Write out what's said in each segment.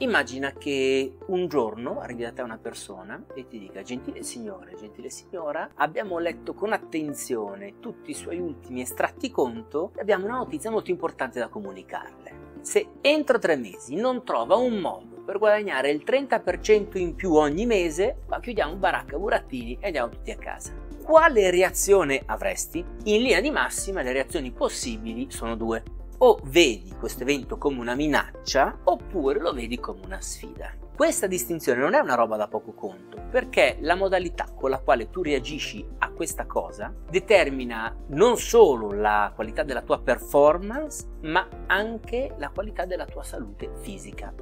Immagina che un giorno arrivi da te una persona e ti dica gentile signore, gentile signora, abbiamo letto con attenzione tutti i suoi ultimi estratti conto e abbiamo una notizia molto importante da comunicarle. Se entro tre mesi non trova un modo per guadagnare il 30% in più ogni mese, ma chiudiamo baracca burattini e andiamo tutti a casa. Quale reazione avresti? In linea di massima le reazioni possibili sono due o vedi questo evento come una minaccia oppure lo vedi come una sfida. Questa distinzione non è una roba da poco conto, perché la modalità con la quale tu reagisci a questa cosa determina non solo la qualità della tua performance, ma anche la qualità della tua salute fisica.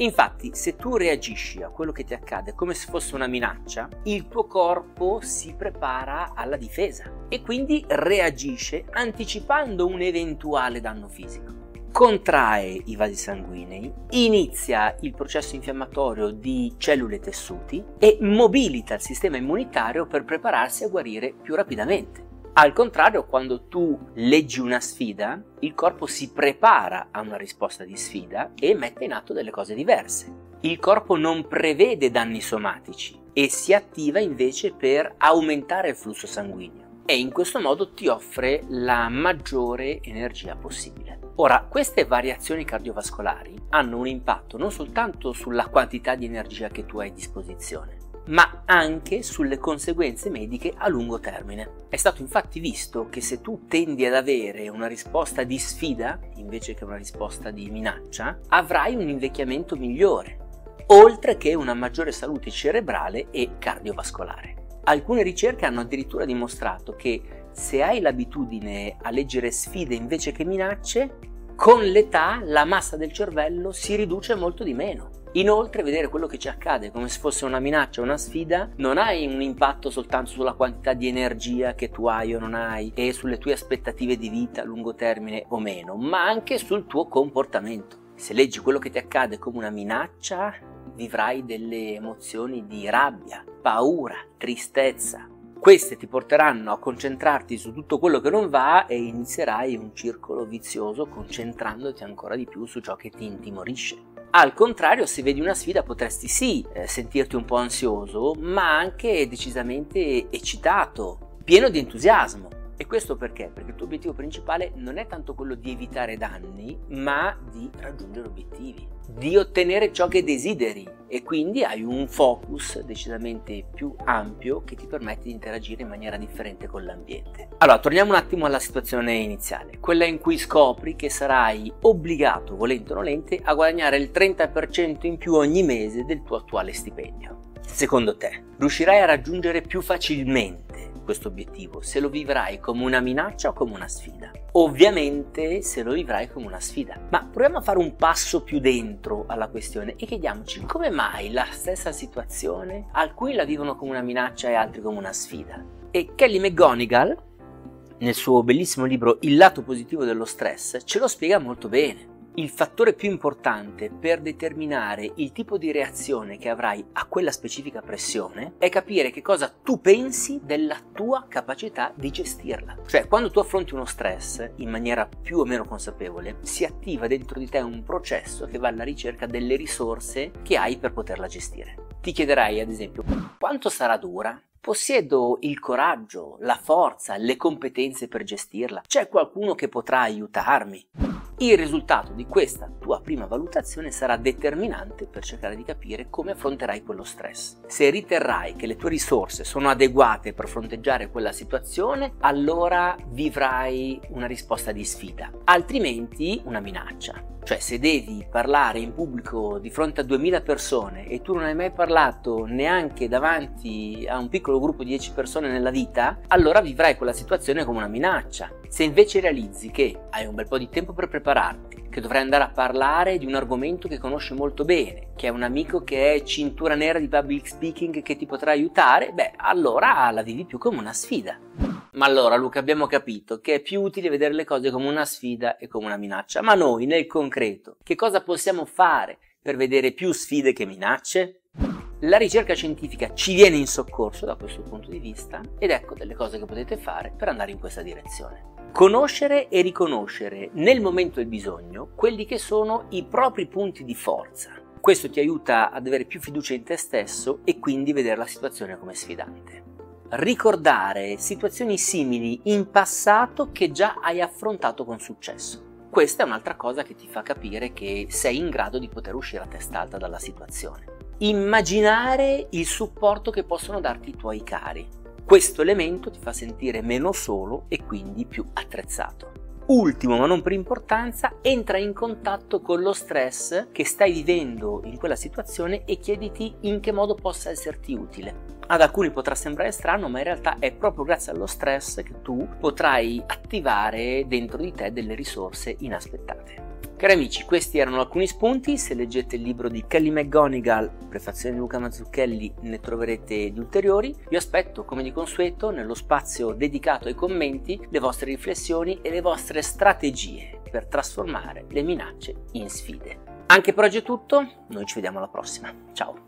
Infatti, se tu reagisci a quello che ti accade come se fosse una minaccia, il tuo corpo si prepara alla difesa e quindi reagisce anticipando un eventuale danno fisico. Contrae i vasi sanguinei, inizia il processo infiammatorio di cellule e tessuti e mobilita il sistema immunitario per prepararsi a guarire più rapidamente. Al contrario, quando tu leggi una sfida, il corpo si prepara a una risposta di sfida e mette in atto delle cose diverse. Il corpo non prevede danni somatici e si attiva invece per aumentare il flusso sanguigno e in questo modo ti offre la maggiore energia possibile. Ora, queste variazioni cardiovascolari hanno un impatto non soltanto sulla quantità di energia che tu hai a disposizione, ma anche sulle conseguenze mediche a lungo termine. È stato infatti visto che se tu tendi ad avere una risposta di sfida invece che una risposta di minaccia, avrai un invecchiamento migliore, oltre che una maggiore salute cerebrale e cardiovascolare. Alcune ricerche hanno addirittura dimostrato che se hai l'abitudine a leggere sfide invece che minacce, con l'età la massa del cervello si riduce molto di meno Inoltre vedere quello che ci accade come se fosse una minaccia, una sfida, non hai un impatto soltanto sulla quantità di energia che tu hai o non hai e sulle tue aspettative di vita a lungo termine o meno, ma anche sul tuo comportamento. Se leggi quello che ti accade come una minaccia, vivrai delle emozioni di rabbia, paura, tristezza. Queste ti porteranno a concentrarti su tutto quello che non va e inizierai un circolo vizioso concentrandoti ancora di più su ciò che ti intimorisce. Al contrario, se vedi una sfida potresti sì eh, sentirti un po' ansioso, ma anche decisamente eccitato, pieno di entusiasmo. E questo perché? Perché il tuo obiettivo principale non è tanto quello di evitare danni, ma di raggiungere obiettivi, di ottenere ciò che desideri e quindi hai un focus decisamente più ampio che ti permette di interagire in maniera differente con l'ambiente. Allora, torniamo un attimo alla situazione iniziale, quella in cui scopri che sarai obbligato, volente o nolente, a guadagnare il 30% in più ogni mese del tuo attuale stipendio. Secondo te, riuscirai a raggiungere più facilmente questo obiettivo, se lo vivrai come una minaccia o come una sfida. Ovviamente se lo vivrai come una sfida. Ma proviamo a fare un passo più dentro alla questione e chiediamoci come mai la stessa situazione alcuni la vivono come una minaccia e altri come una sfida. E Kelly McGonigal, nel suo bellissimo libro Il lato positivo dello stress, ce lo spiega molto bene il fattore più importante per determinare il tipo di reazione che avrai a quella specifica pressione è capire che cosa tu pensi della tua capacità di gestirla. Cioè, quando tu affronti uno stress in maniera più o meno consapevole, si attiva dentro di te un processo che va alla ricerca delle risorse che hai per poterla gestire. Ti chiederai, ad esempio, quanto sarà dura? Possiedo il coraggio, la forza, le competenze per gestirla? C'è qualcuno che potrà aiutarmi? Il risultato di questa tua prima valutazione sarà determinante per cercare di capire come affronterai quello stress. Se riterrai che le tue risorse sono adeguate per fronteggiare quella situazione, allora vivrai una risposta di sfida, altrimenti una minaccia. Cioè, se devi parlare in pubblico di fronte a 2000 persone e tu non hai mai parlato neanche davanti a un piccolo gruppo di 10 persone nella vita, allora vivrai quella situazione come una minaccia. Se invece realizzi che hai un bel po' di tempo per prepararti, che dovrai andare a parlare di un argomento che conosci molto bene, che è un amico che è cintura nera di public speaking che ti potrà aiutare, beh, allora la vivi più come una sfida. Ma allora Luca abbiamo capito che è più utile vedere le cose come una sfida e come una minaccia, ma noi nel concreto che cosa possiamo fare per vedere più sfide che minacce? La ricerca scientifica ci viene in soccorso da questo punto di vista ed ecco delle cose che potete fare per andare in questa direzione. Conoscere e riconoscere nel momento del bisogno quelli che sono i propri punti di forza. Questo ti aiuta ad avere più fiducia in te stesso e quindi vedere la situazione come sfidante ricordare situazioni simili in passato che già hai affrontato con successo. Questa è un'altra cosa che ti fa capire che sei in grado di poter uscire a testa alta dalla situazione. Immaginare il supporto che possono darti i tuoi cari. Questo elemento ti fa sentire meno solo e quindi più attrezzato. Ultimo, ma non per importanza, entra in contatto con lo stress che stai vivendo in quella situazione e chiediti in che modo possa esserti utile. Ad alcuni potrà sembrare strano, ma in realtà è proprio grazie allo stress che tu potrai attivare dentro di te delle risorse inaspettate. Cari amici, questi erano alcuni spunti, se leggete il libro di Kelly McGonigal, prefazione di Luca Mazzucchelli, ne troverete di ulteriori. Vi aspetto, come di consueto, nello spazio dedicato ai commenti, le vostre riflessioni e le vostre strategie per trasformare le minacce in sfide. Anche per oggi è tutto, noi ci vediamo alla prossima. Ciao!